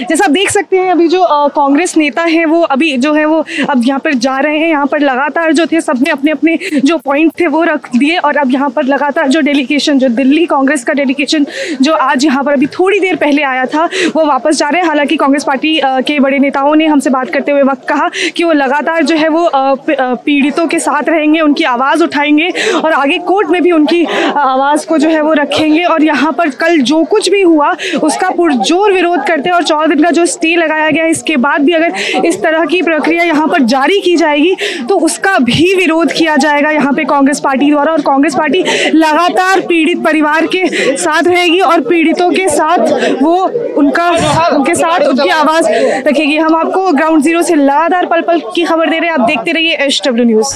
जैसा आप देख सकते हैं, अभी जो कांग्रेस नेता हैं, वो अभी जो है वो अब यहाँ पर जा रहे हैं, यहाँ पर लगातार जो थे, सबने अपने अपने जो पॉइंट थे, वो रख दिए और अब यहाँ पर लगातार जो डेलीगेशन जो दिल्ली कांग्रेस का डेलीगेशन जो आज यहाँ पर अभी थोड़ी देर पहले आया था, वो वापस जा रहे हैं। हालाँकि कांग्रेस पार्टी के बड़े नेताओं ने हमसे बात करते हुए वक्त कहा कि वो लगातार जो है वो पीड़ितों के साथ रहेंगे, उनकी आवाज़ उठाएँगे और आगे कोर्ट में भी उनकी आवाज़ को जो है वो रखेंगे और यहाँ पर कल जो कुछ भी हुआ, उसका पुरजोर विरोध करते और चौदह दिन का जो स्टे लगाया गया है इसके बाद भी अगर इस तरह की प्रक्रिया यहाँ पर जारी की जाएगी तो उसका भी विरोध किया जाएगा यहाँ पे कांग्रेस पार्टी द्वारा। और कांग्रेस पार्टी लगातार पीड़ित परिवार के साथ रहेगी और पीड़ितों के साथ वो उनका उनके साथ उनकी आवाज़ रखेगी। हम आपको ग्राउंड ज़ीरो से लगातार पल पल की खबर दे रहे हैं। आप देखते रहिए H W news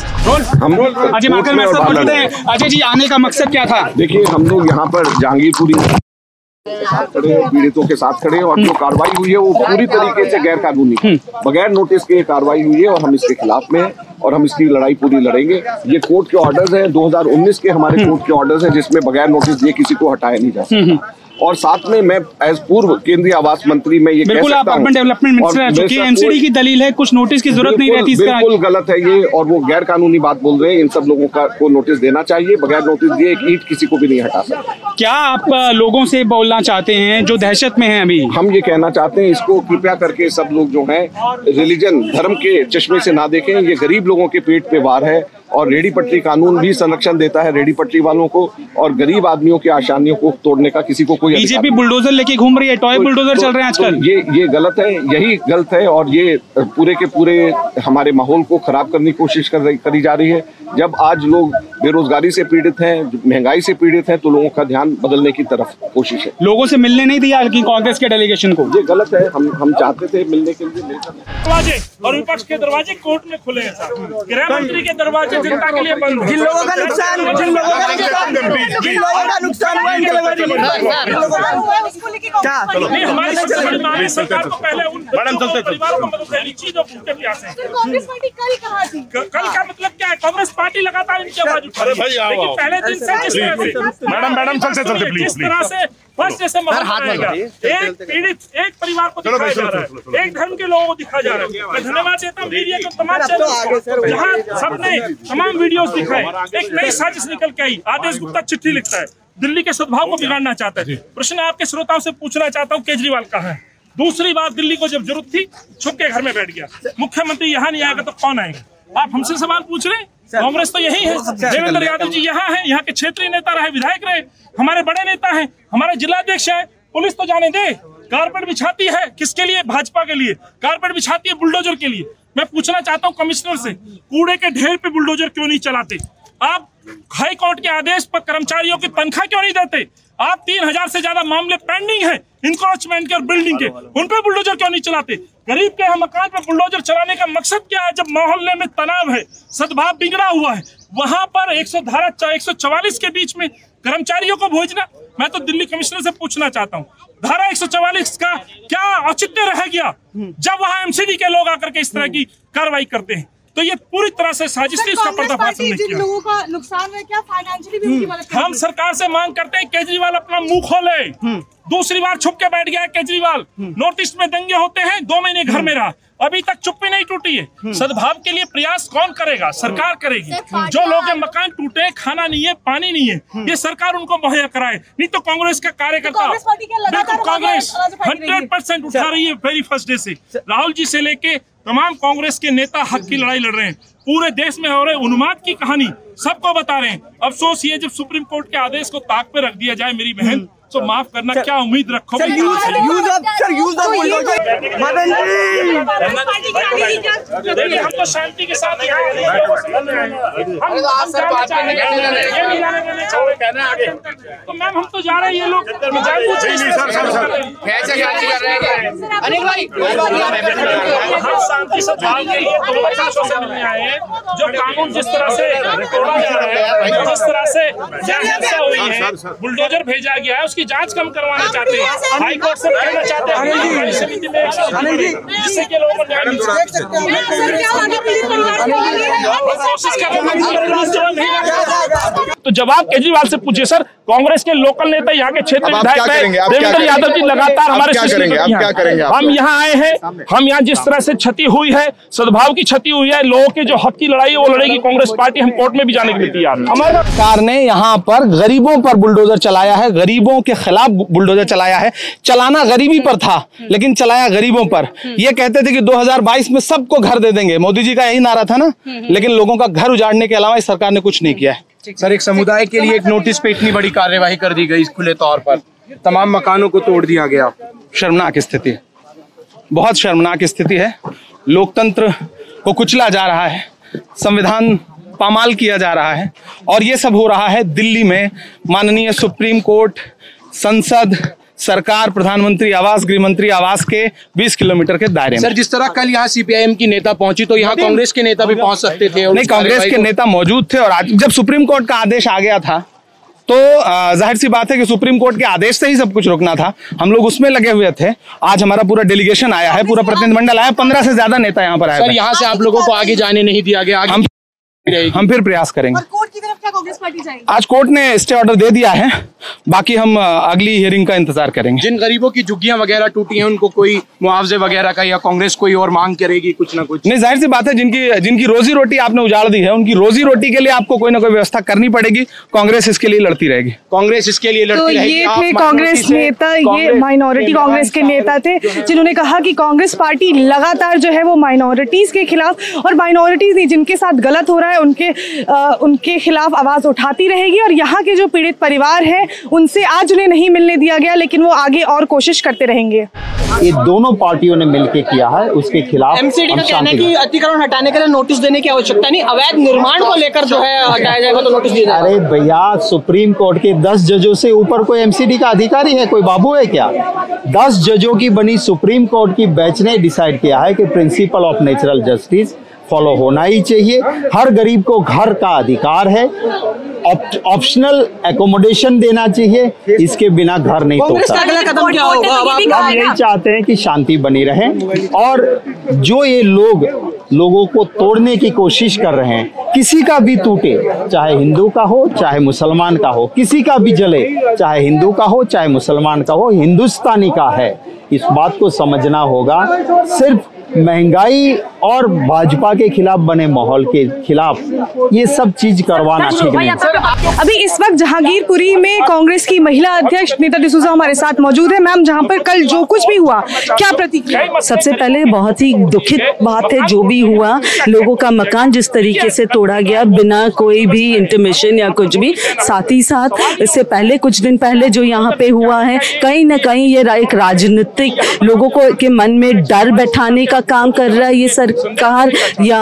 Ajay ji आने का मकसद क्या था? देखिए हम लोग यहाँ पर जहांगीरपुरी खड़े पीड़ितों के साथ खड़े और जो कार्रवाई हुई है वो पूरी तरीके से गैर कानूनी बगैर नोटिस के कार्रवाई हुई है और हम इसके खिलाफ में और हम इसकी लड़ाई पूरी लड़ेंगे। ये कोर्ट के ऑर्डर्स हैं 2019 के हमारे कोर्ट के ऑर्डर्स हैं जिसमें बगैर नोटिस दिए किसी को हटाया नहीं जा सकता। और साथ में मैं एज पूर्व केंद्रीय आवास मंत्री में ये बिल्कुल आप अर्बन डेवलपमेंट मिनिस्टर एमसीडी की दलील है कुछ नोटिस की ज़रूरत नहीं रहती बिल्कुल गलत है ये और वो गैर कानूनी बात बोल रहे हैं। इन सब लोगों का को नोटिस देना चाहिए बगैर नोटिस दिए एक ईट किसी को भी नहीं हटा सकता। क्या आप लोगों से बोलना चाहते हैं जो दहशत में है अभी? हम ये कहना चाहते हैं इसको कृपया करके सब लोग जो है रिलीजन धर्म के चश्मे से ना देखें। ये गरीब लोगों के पेट पे वार है और रेडी पट्टी कानून भी संरक्षण देता है रेडी पटरी वालों को और गरीब आदमियों की आसानियों को तोड़ने का किसी को कोई बीजेपी बुलडोजर लेके घूम रही है टॉय बुलडोजर चल रहे हैं आजकल। ये ये गलत है यही गलत है और ये पूरे के पूरे हमारे माहौल को खराब करने की कोशिश कर रही करी जा रही है। जब आज लोग बेरोजगारी से पीड़ित हैं महँगाई से पीड़ित हैं तो लोगों का ध्यान बदलने की तरफ़ कोशिश है। लोगों से मिलने नहीं दिया कांग्रेस के डेलीगेशन को। ये गलत है हम हम चाहते थे मिलने के लिए दरवाजे और विपक्ष के दरवाजे कोर्ट में खुले हैं गृह मंत्री के दरवाजे जनता के लिए बंद जिन लोगों का नुकसान जिन लोगों का नुकसान हुआ इनके दरवाजे क्या? है? हैं। कांग्रेस पार्टी कल कहा थी? कल का मतलब क्या है? कांग्रेस पार्टी लगातार इनकी आवाज़ उठा रही है लेकिन पहले दिन से जिस तरह से मैडम मैडम चलते चलते प्लीज़ जिस तरह से फ़र्स्ट जैसे एक पीड़ित एक परिवार को दिखाया जा रहा है। एक धर्म के लोगों को दिखाया जा रहा है। मैं धन्यवाद देता हूँ मीडिया को तमाम चैनल जहाँ सबने तमाम वीडियोस दिखाए। एक नई साजिश निकल के आई। आदेश गुप्ता चिट्ठी लिखता है। दिल्ली के सद्भाव को बिगाड़ना चाहते है। प्रश्न आपके श्रोताओं से पूछना चाहता हूँ केजरीवाल कहाँ है। दूसरी बात दिल्ली को जब ज़रूरत थी छुप के घर में बैठ गया। मुख्यमंत्री यहाँ नहीं आएगा तो कौन आएगा? आप हमसे सवाल पूछ रहे कांग्रेस तो यही है। देवेंद्र यादव जी यहाँ है यहाँ के क्षेत्रीय नेता रहे विधायक रहे हमारे बड़े नेता है हमारे जिलाध्यक्ष है पुलिस तो जाने दे। कारपेट बिछाती है किसके लिए? भाजपा के लिए। कारपेट बिछाती है बुलडोजर के लिए। मैं पूछना चाहता हूँ कमिश्नर से कूड़े के ढेर पे बुलडोजर क्यों नहीं चलाते? आप हाई कोर्ट के आदेश पर कर्मचारियों की तनख्वाह क्यों नहीं देते? आप तीन हज़ार से ज़्यादा मामले पेंडिंग है इंक्रोचमेंट के और बिल्डिंग के। उन पर बुलडोजर क्यों नहीं चलाते? गरीब के मकान पर बुलडोजर चलाने का मकसद क्या है? जब मोहल्ले में तनाव है, सद्भाव बिगड़ा हुआ है, वहाँ पर एक सौ धारा एक सौ चवालीस के बीच में कर्मचारियों को भेजना, मैं तो दिल्ली कमिश्नर से पूछना चाहता हूँ। धारा 144 का क्या औचित्य रह गया? जब वहाँ एमसीडी के लोग आकर के इस तरह की कार्रवाई करते हैं। तो ये पूरी तरह से साजिश थी इसका पर्दाफाश हमने किया। लोगों का नुकसान है क्या फाइनेंशियली भी उनकी मदद हम सरकार से मांग करते हैं केजरीवाल अपना मुँह खोले। हम्म। दूसरी बार छुप के बैठ गया केजरीवाल। नॉर्थ ईस्ट में दंगे होते हैं दो महीने घर में रहा। अभी तक चुप्पी नहीं टूटी है। हम्म। सद्भाव के लिए प्रयास कौन करेगा? सरकार करेगी। जो लोग के मकान टूटे खाना नहीं है पानी नहीं है ये सरकार उनको मुहैया कराए। नहीं तो कांग्रेस का कार्यकर्ता बिल्कुल कांग्रेस हंड्रेड परसेंट उठा रही है वेरी फ़र्स्ट डे से। राहुल जी से लेके तमाम कांग्रेस के नेता हक की लड़ाई लड़ रहे हैं पूरे देश में हो रहे उन्माद की कहानी सबको बता रहे हैं अफसोस ये जब सुप्रीम कोर्ट के आदेश को ताक पे रख दिया जाए मेरी बहन तो माफ़ करना क्या उम्मीद रखो sir use use of sir use of Madan ji हम तो शांति के साथ तो मैम हम तो जा रहे हैं ये लोग। अनिल भाई हम शांति से के लिए दो बच्चों से मिलने आए हैं। जो कानून जिस तरह से तोड़ा जा रहा है जिस तरह से हिंसा हुई है बुलडोजर भेजा गया है उसकी जाँच कम करवाना चाहते हैं। हाई कोर्ट से कहना चाहते हैं। जिससे कि लोगों को न्याय मिल सके। कोशिश कर रहे हैं तो जवाब केजरीवाल से पूछिए सर। कांग्रेस के लोकल नेता यहाँ के क्षेत्र विधायक है। देवेंद्र यादव जी लगातार हमारे क्या सिलसिले करेंगे? में आप यहाँ क्या करेंगे? आप? हम यहाँ आए हैं। हम यहाँ जिस तरह से क्षति हुई है सद्भाव की क्षति हुई है लोगों के जो हक की लड़ाई है वो लड़ेगी कांग्रेस पार्टी। हम कोर्ट में भी जाने के लिए तैयार हैं। हमारे सरकार ने यहाँ पर गरीबों पर बुलडोजर चलाया है गरीबों के खिलाफ बुलडोजर चलाया है। चलाना गरीबी पर था लेकिन चलाया गरीबों पर। ये कहते थे कि 2022 में सबको घर दे देंगे। मोदी जी का यही नारा था ना लेकिन लोगों का घर उजाड़ने के अलावा इस सरकार ने कुछ नहीं किया है। सर एक समुदाय के लिए एक नोटिस पे इतनी बड़ी कार्यवाही कर दी गई खुले तौर पर। तमाम मकानों को तोड़ दिया गया। शर्मनाक स्थिति। बहुत शर्मनाक स्थिति है। लोकतंत्र को कुचला जा रहा है। संविधान पामाल किया जा रहा है। और ये सब हो रहा है दिल्ली में माननीय सुप्रीम कोर्ट संसद सरकार प्रधानमंत्री आवास गृह मंत्री आवास के 20 किलोमीटर के दायरे में। सर जिस तरह कल यहाँ सीपीआईएम की नेता पहुँची तो यहाँ कांग्रेस के नेता भी पहुँच सकते थे और नहीं कांग्रेस के नेता मौजूद थे और आज जब सुप्रीम कोर्ट का आदेश आ गया था तो ज़ाहिर सी बात है कि सुप्रीम कोर्ट के आदेश से ही सब कुछ रोकना था। हम लोग उसमें लगे हुए थे। आज हमारा पूरा डेलीगेशन आया है पूरा प्रतिनिधिमंडल आया पंद्रह से ज़्यादा नेता यहाँ पर आया सर यहाँ से आप लोगों को आगे जाने नहीं दिया गया आगे हम हम फिर प्रयास करेंगे। कांग्रेस पार्टी जाएगी? आज कोर्ट ने स्टे ऑर्डर दे दिया है। बाकी हम अगली हियरिंग का इंतज़ार करेंगे। जिन गरीबों की झुग्गियाँ वगैरह टूटी हैं उनको कोई मुआवजे वगैरह का या कांग्रेस कोई और मांग करेगी कुछ ना कुछ? नहीं ज़ाहिर सी बात है जिनकी जिनकी रोजी रोटी आपने उजाड़ दी है उनकी रोजी रोटी के लिए आपको कोई ना कोई व्यवस्था करनी पड़ेगी। कांग्रेस इसके लिए लड़ती रहेगी। कांग्रेस इसके लिए तो लड़ती रहेगी। ये थे minority कांग्रेस नेता ये माइनॉरिटी कांग्रेस के नेता थे जिन्होंने कहा कि कांग्रेस पार्टी लगातार जो है वो माइनॉरिटीज के खिलाफ और माइनॉरिटीज नहीं जिनके साथ गलत हो रहा है उनके उनके खिलाफ आवाज़ उठाती रहेगी और यहाँ के जो पीड़ित परिवार हैं उनसे आज उन्हें नहीं मिलने दिया गया लेकिन वो आगे और कोशिश करते रहेंगे। ये दोनों पार्टियों ने मिलकर किया है उसके खिलाफ एमसीडी का कहना है कि अतिक्रमण हटाने के लिए नोटिस देने की आवश्यकता नहीं अवैध निर्माण को लेकर जो है हटाया जाएगा तो नोटिस दिया जाएगा। अरे भैया सुप्रीम कोर्ट के दस जजों से ऊपर कोई एमसीडी का अधिकारी है कोई बाबू है क्या? दस जजों की बनी सुप्रीम कोर्ट की बेंच ने डिसाइड किया है कि principle of natural justice follow होना ही चाहिए। हर गरीब को घर का अधिकार है। ऑप्शनल एकोमोडेशन देना चाहिए। इसके बिना घर नहीं कांग्रेस का तोड़ता अगला कदम क्या होगा? हम यही चाहते हैं कि शांति बनी रहे। और जो ये लोग लोगों को तोड़ने की कोशिश कर रहे हैं किसी का भी टूटे चाहे हिंदू का हो चाहे मुसलमान का हो किसी का भी जले चाहे हिंदू का हो चाहे मुसलमान का हो हिंदुस्तानी का है। इस बात को समझना होगा। सिर्फ़ महँगाई और भाजपा के खिलाफ बने माहौल के खिलाफ ये सब चीज़ करवाना ठीक नहीं है। अभी इस वक्त जहांगीरपुरी में कांग्रेस की महिला अध्यक्ष नीता डिसूजा हमारे साथ मौजूद है मैम जहाँ पर कल जो कुछ भी हुआ क्या प्रतिक्रिया सबसे पहले बहुत ही दुखित बात है जो भी हुआ लोगों का मकान जिस तरीके से तोड़ा गया बिना कोई भी इंटीमेशन या कुछ भी साथ ही साथ इससे पहले कुछ दिन पहले जो यहाँ पे हुआ है कहीं ना कहीं ये एक राजनीतिक लोगों को के मन में डर बैठाने का काम कर रहा है ये सरकार या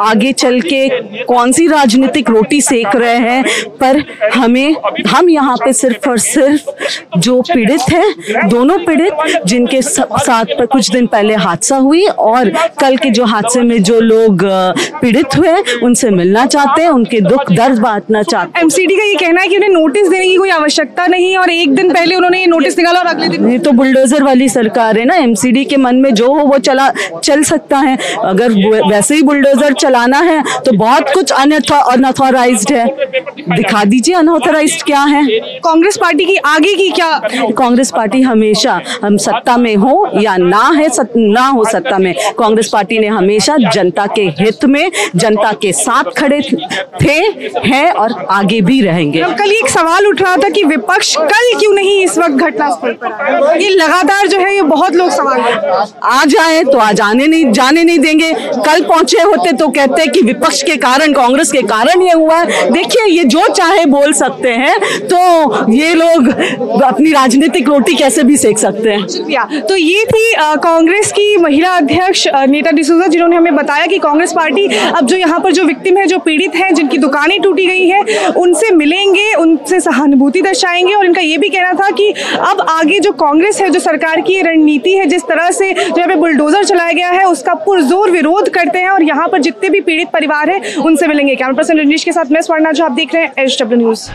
आगे चल के कौन सी राजनीतिक रोटी सेक रहे हैं? पर हमें हम यहाँ पे सिर्फ़ और सिर्फ़ जो पीड़ित हैं दोनों पीड़ित जिनके साथ पर कुछ दिन पहले हादसा हुई और कल के जो हादसे में जो लोग पीड़ित हुए उनसे मिलना चाहते हैं उनके दुख दर्द बांटना चाहते हैं। एमसीडी का ये कहना है कि उन्हें नोटिस देने की कोई आवश्यकता नहीं और एक दिन पहले उन्होंने ये नोटिस निकाला और अगले दिन ये तो बुलडोजर वाली सरकार है ना एमसीडी के मन में जो हो वो चला चल सकता है। अगर वैसे ही बुलडोजर चलाना है तो बहुत कुछ अनऑथोराइज है। दिखा दीजिए अनऑथोराइज क्या है। कांग्रेस पार्टी की आगे की क्या? कांग्रेस पार्टी हमेशा हम सत्ता में हो या ना है सत, ना हो सत्ता में कांग्रेस पार्टी ने हमेशा जनता के हित में जनता के साथ खड़े थे हैं और आगे भी रहेंगे। कल एक सवाल उठ रहा था कि विपक्ष कल क्यों नहीं इस वक्त घटनास्थल पर ये लगातार जो है ये बहुत लोग सवाल आ जाए तो आज आने नहीं जाने नहीं देंगे कल पहुँचे होते तो कहते कि विपक्ष के कारण, कांग्रेस के कारण ये हुआ। है देखिए, ये जो चाहे बोल सकते हैं तो ये लोग अपनी राजनीतिक रोटी कैसे भी सेक सकते हैं। शुक्रिया। तो ये थी कांग्रेस की महिला अध्यक्ष नीता डिसूजा जिन्होंने हमें बताया कि कांग्रेस पार्टी अब जो यहाँ पर जो विक्टिम है, जो पीड़ित हैं, जिनकी दुकानें टूटी गई हैं, उनसे मिलेंगे, उनसे सहानुभूति दर्शाएँगे। और इनका ये भी कहना था कि अब आगे जो कांग्रेस है, जो सरकार की रणनीति है, जिस तरह से जो यहाँ पे बुलडोजर चलाया गया है, उसका पुरजोर विरोध करते हैं और यहाँ पर जितने भी पीड़ित परिवार हैं, उनसे मिलेंगे। कैमरा पर्सन रजनीश के साथ मैं स्वर्णा, जो आप देख रहे हैं एच डब्ल्यू न्यूज़।